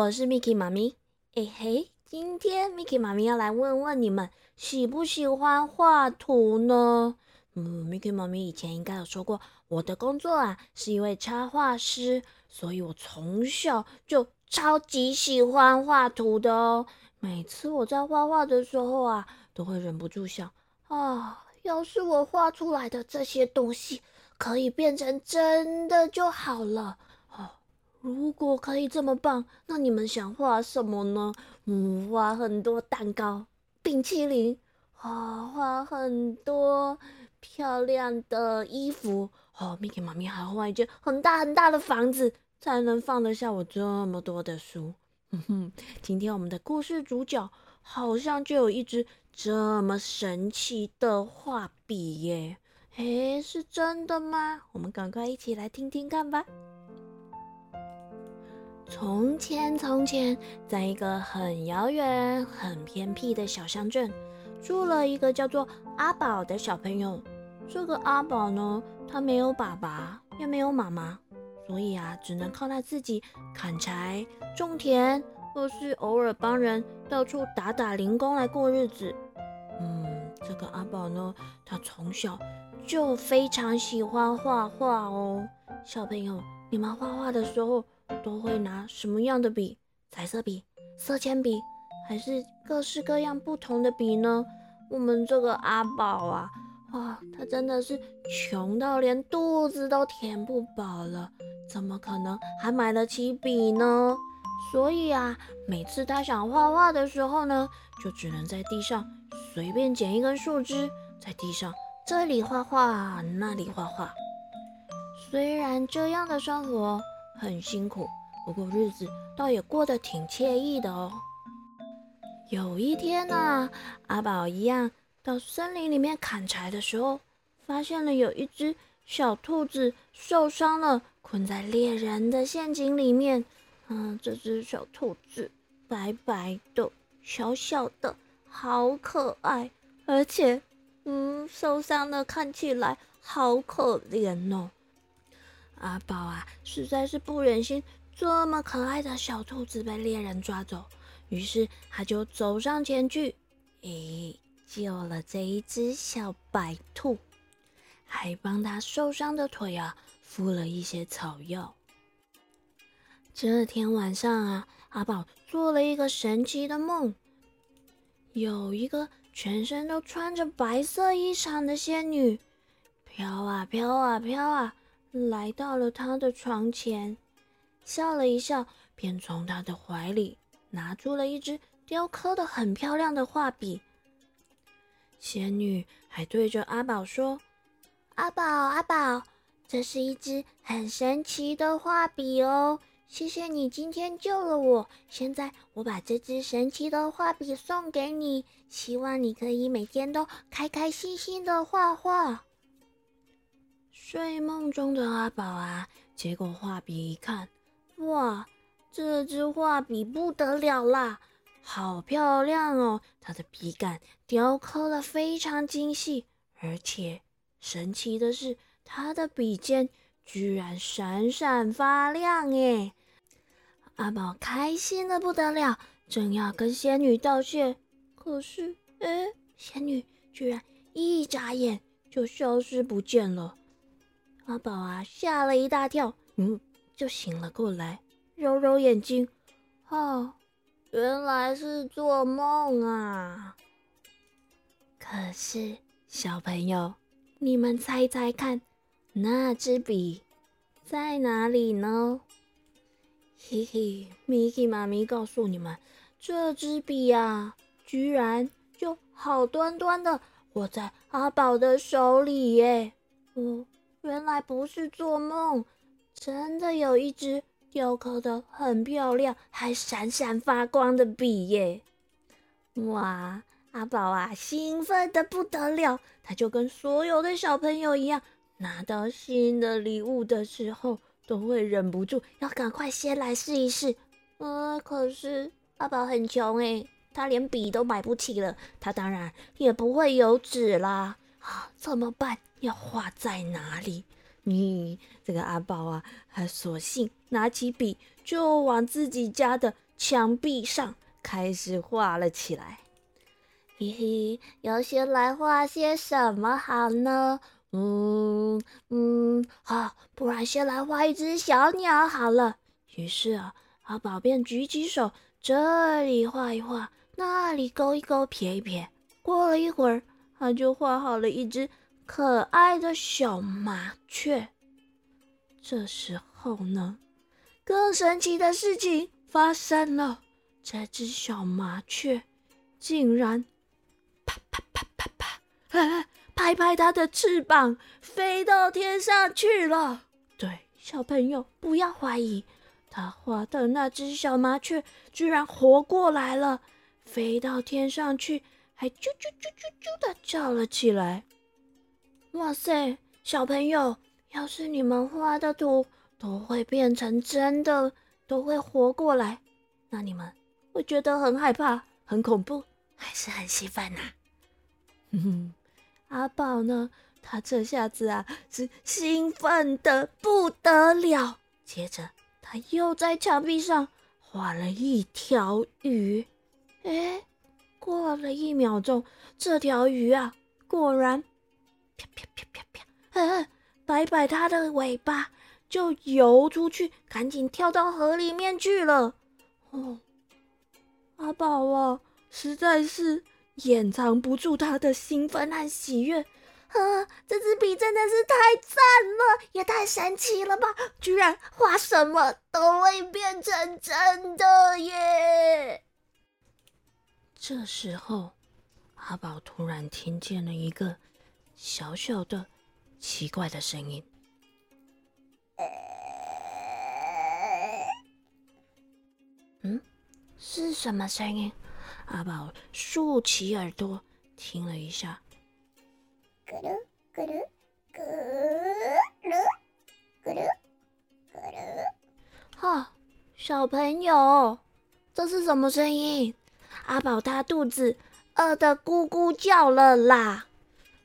我是 Miki 妈咪。哎嘿，今天 Miki 妈咪要来问问你们，喜不喜欢画图呢？嗯，Miki 妈咪以前应该有说过，我的工作啊是一位插画师，所以我从小就超级喜欢画图的哦。每次我在画画的时候啊，都会忍不住想啊，要是我画出来的这些东西可以变成真的就好了。如果可以这么棒，那你们想画什么呢？嗯，画很多蛋糕、冰淇淋，啊，画很多漂亮的衣服。哦，Mickey 妈咪还要画一间很大很大的房子，才能放得下我这么多的书。哼哼，今天我们的故事主角好像就有一支这么神奇的画笔耶！诶，是真的吗？我们赶快一起来听听看吧。从前，从前，在一个很遥远、很偏僻的小乡镇，住了一个叫做阿宝的小朋友。这个阿宝呢，他没有爸爸，也没有妈妈，所以啊，只能靠他自己砍柴、种田，或是偶尔帮人到处打打零工来过日子。嗯，这个阿宝呢，他从小就非常喜欢画画哦。小朋友，你们画画的时候，都会拿什么样的笔？彩色笔、色铅笔，还是各式各样不同的笔呢？我们这个阿宝啊，啊，他真的是穷到连肚子都填不饱了，怎么可能还买得起笔呢？所以啊，每次他想画画的时候呢，就只能在地上随便捡一根树枝，在地上这里画画，那里画画。虽然这样的生活，很辛苦，不过日子倒也过得挺惬意的哦。有一天呢，阿宝一样到森林里面砍柴的时候，发现了有一只小兔子受伤了，困在猎人的陷阱里面。嗯，这只小兔子白白的、小小的，好可爱，而且，嗯，受伤的看起来好可怜哦。阿宝啊，实在是不忍心这么可爱的小兔子被猎人抓走，于是他就走上前去，诶，救了这一只小白兔，还帮他受伤的腿啊敷了一些草药。这天晚上啊，阿宝做了一个神奇的梦，有一个全身都穿着白色衣裳的仙女，飘啊飘啊飘啊。来到了他的床前，笑了一笑，便从他的怀里拿出了一支雕刻的很漂亮的画笔。仙女还对着阿宝说：“阿宝，阿宝，这是一支很神奇的画笔哦！谢谢你今天救了我。现在我把这支神奇的画笔送给你，希望你可以每天都开开心心的画画。”睡梦中的阿宝啊，接过画笔一看，哇，这支画笔不得了啦，好漂亮哦！它的笔杆雕刻的非常精细，而且神奇的是，它的笔尖居然闪闪发亮耶！阿宝开心的不得了，正要跟仙女道谢，可是，哎，仙女居然一眨眼就消失不见了。阿宝啊，吓了一大跳，嗯，就醒了过来，揉揉眼睛，哦，原来是做梦啊。可是小朋友，你们猜猜看，那支笔在哪里呢？嘿嘿，Miki 妈咪告诉你们，这支笔呀，居然就好端端的握在阿宝的手里耶，哦。原来不是做梦，真的有一支雕刻的很漂亮，还闪闪发光的笔耶！哇，阿宝啊，兴奋的不得了，他就跟所有的小朋友一样，拿到新的礼物的时候，都会忍不住要赶快先来试一试。呃，可是阿宝很穷诶，他连笔都买不起了，他当然也不会有纸啦。啊，怎么办？要画在哪里？你这个阿宝啊，他索性拿起笔就往自己家的墙壁上开始画了起来。嘿嘿，要先来画些什么好呢？嗯嗯，好，不然先来画一只小鸟好了。于是啊，阿宝便举起手，这里画一画，那里勾一勾，撇一撇。过了一会儿，他就画好了一只。可爱的小麻雀。这时候呢，更神奇的事情发生了。这只小麻雀竟然啪啪啪啪啪，拍拍它的翅膀，飞到天上去了。对，小朋友不要怀疑，他画的那只小麻雀居然活过来了，飞到天上去，还啾啾啾啾啾的叫了起来。哇塞，小朋友，要是你们画的图都会变成真的，都会活过来，那你们会觉得很害怕、很恐怖，还是很兴奋呐？哼哼，阿宝呢？他这下子啊是兴奋的不得了。接着，他又在墙壁上画了一条鱼。哎，了一秒钟，这条鱼啊，果然。啪啪啪啪啪！嗯，摆摆它的尾巴就游出去，赶紧跳到河里面去了。哦，阿宝啊，实在是掩藏不住他的兴奋和喜悦。啊，这支笔真的是太赞了，也太神奇了吧！居然画什么都会变成真的耶！这时候，阿宝突然听见了一个。小小的、奇怪的声音。嗯，是什么声音？阿宝竖起耳朵听了一下。咕噜咕噜咕噜咕噜咕噜。哈，小朋友，这是什么声音？阿宝他肚子饿得咕咕叫了啦！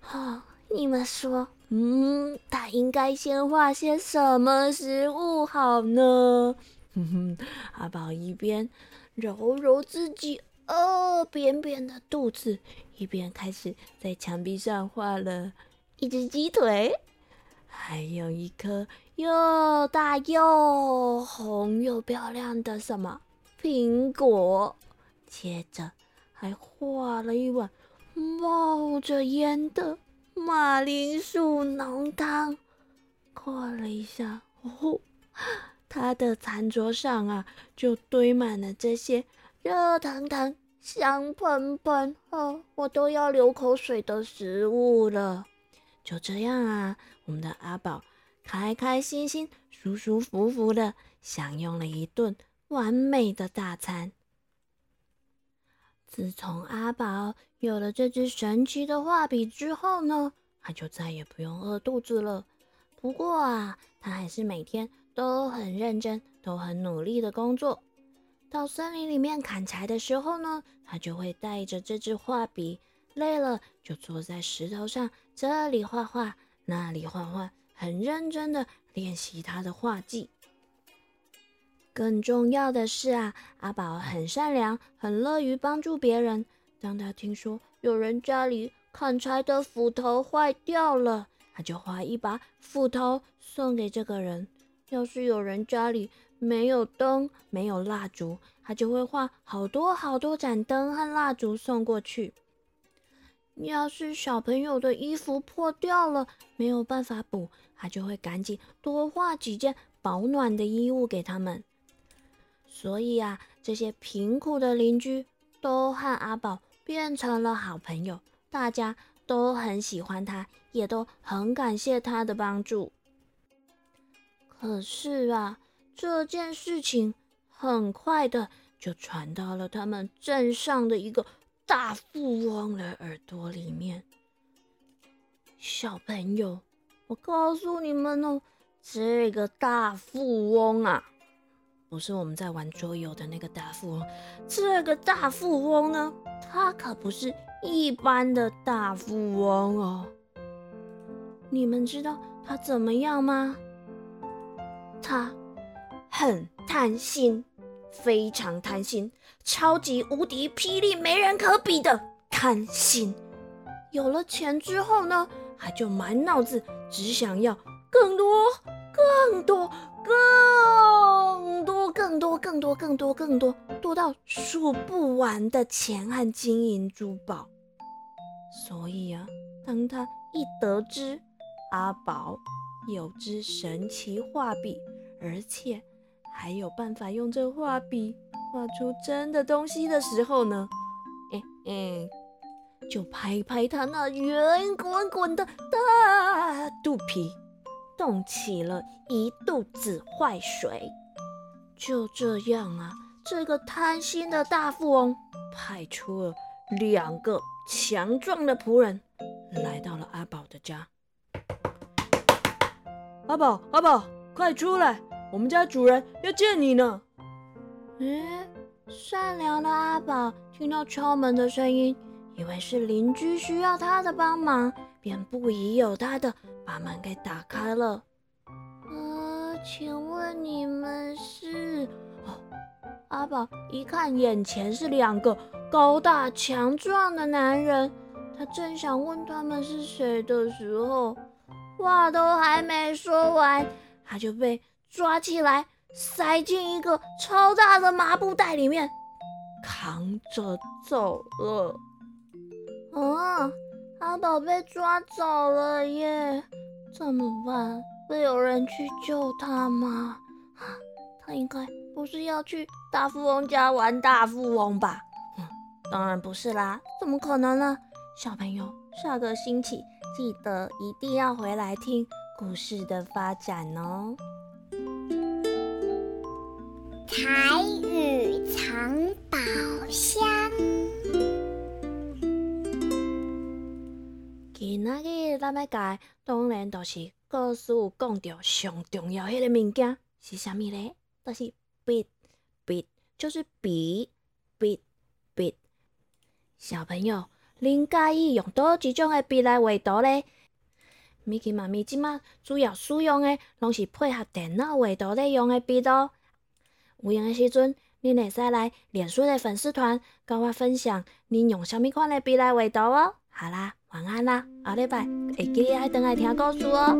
哈，你们说，嗯，他应该先画些什么食物好呢？哼哼，阿宝一边揉揉自己饿扁扁的肚子，一边开始在墙壁上画了一只鸡腿，还有一颗又大又红又漂亮的什么苹果，接着还画了一碗。冒着烟的马铃薯浓汤，过了一下，哦，他的餐桌上啊，就堆满了这些热腾腾、香喷喷，哦，我都要流口水的食物了。就这样啊，我们的阿宝开开心心、舒舒服服的享用了一顿完美的大餐。自从阿宝有了这支神奇的画笔之后呢，他就再也不用饿肚子了。不过啊，他还是每天都很认真、都很努力的工作。到森林里面砍柴的时候呢，他就会带着这支画笔，累了就坐在石头上，这里画画，那里画画，很认真的练习他的画技。更重要的是啊，阿宝很善良，很乐于帮助别人。当他听说有人家里砍柴的斧头坏掉了，他就画一把斧头送给这个人。要是有人家里没有灯、没有蜡烛，他就会画好多好多盏灯和蜡烛送过去。要是小朋友的衣服破掉了，没有办法补，他就会赶紧多画几件保暖的衣物给他们。所以啊，这些贫苦的邻居都和阿宝变成了好朋友，大家都很喜欢他，也都很感谢他的帮助。可是啊，这件事情很快的就传到了他们镇上的一个大富翁的耳朵里面。小朋友，我告诉你们哦，这个大富翁啊。不是我们在玩桌游的那个大富翁，这个大富翁呢，他可不是一般的大富翁哦。你们知道他怎么样吗？他很贪心，非常贪心，超级无敌霹雳没人可比的贪心。有了钱之后呢，他就满脑子只想要更多、更多、更多、更多、更多、更多、更多，多到数不完的钱和金银珠宝。所以啊，当他一得知阿宝有支神奇画笔，而且还有办法用这画笔画出真的东西的时候呢，哎哎。就拍拍他那圆滚滚的大肚皮，动起了一肚子坏水。就这样啊，这个贪心的大富翁派出了两个强壮的仆人，来到了阿宝的家。阿宝，阿宝，快出来！我们家主人要见你呢。嗯，善良的阿宝听到敲门的声音。以为是邻居需要他的帮忙，便不疑有他的把门给打开了。请问你们是？阿宝一看眼前是两个高大强壮的男人，他正想问他们是谁的时候，话都还没说完，他就被抓起来，塞进一个超大的麻布袋里面，扛着走了。啊！阿宝被抓走了耶，怎么办？会有人去救他吗？他应该不是要去大富翁家玩大富翁吧？嗯，当然不是啦，怎么可能呢？小朋友，下个星期记得一定要回来听故事的发展哦。彩雨藏宝箱。今仔日咱要讲，当然就是故事有讲到上重要迄个物件是啥物咧？就是笔，笔就是笔，笔，笔。小朋友，恁介意用倒一种的笔来画图咧？咪奇妈咪即马主要使用诶，拢是配合电脑画图咧用的笔咯。有闲的时阵，恁会使来脸书的粉丝团，跟我分享恁用小米款的笔来画图哦。好啦。晚安啦，下礼拜会记得爱等来听故事哦。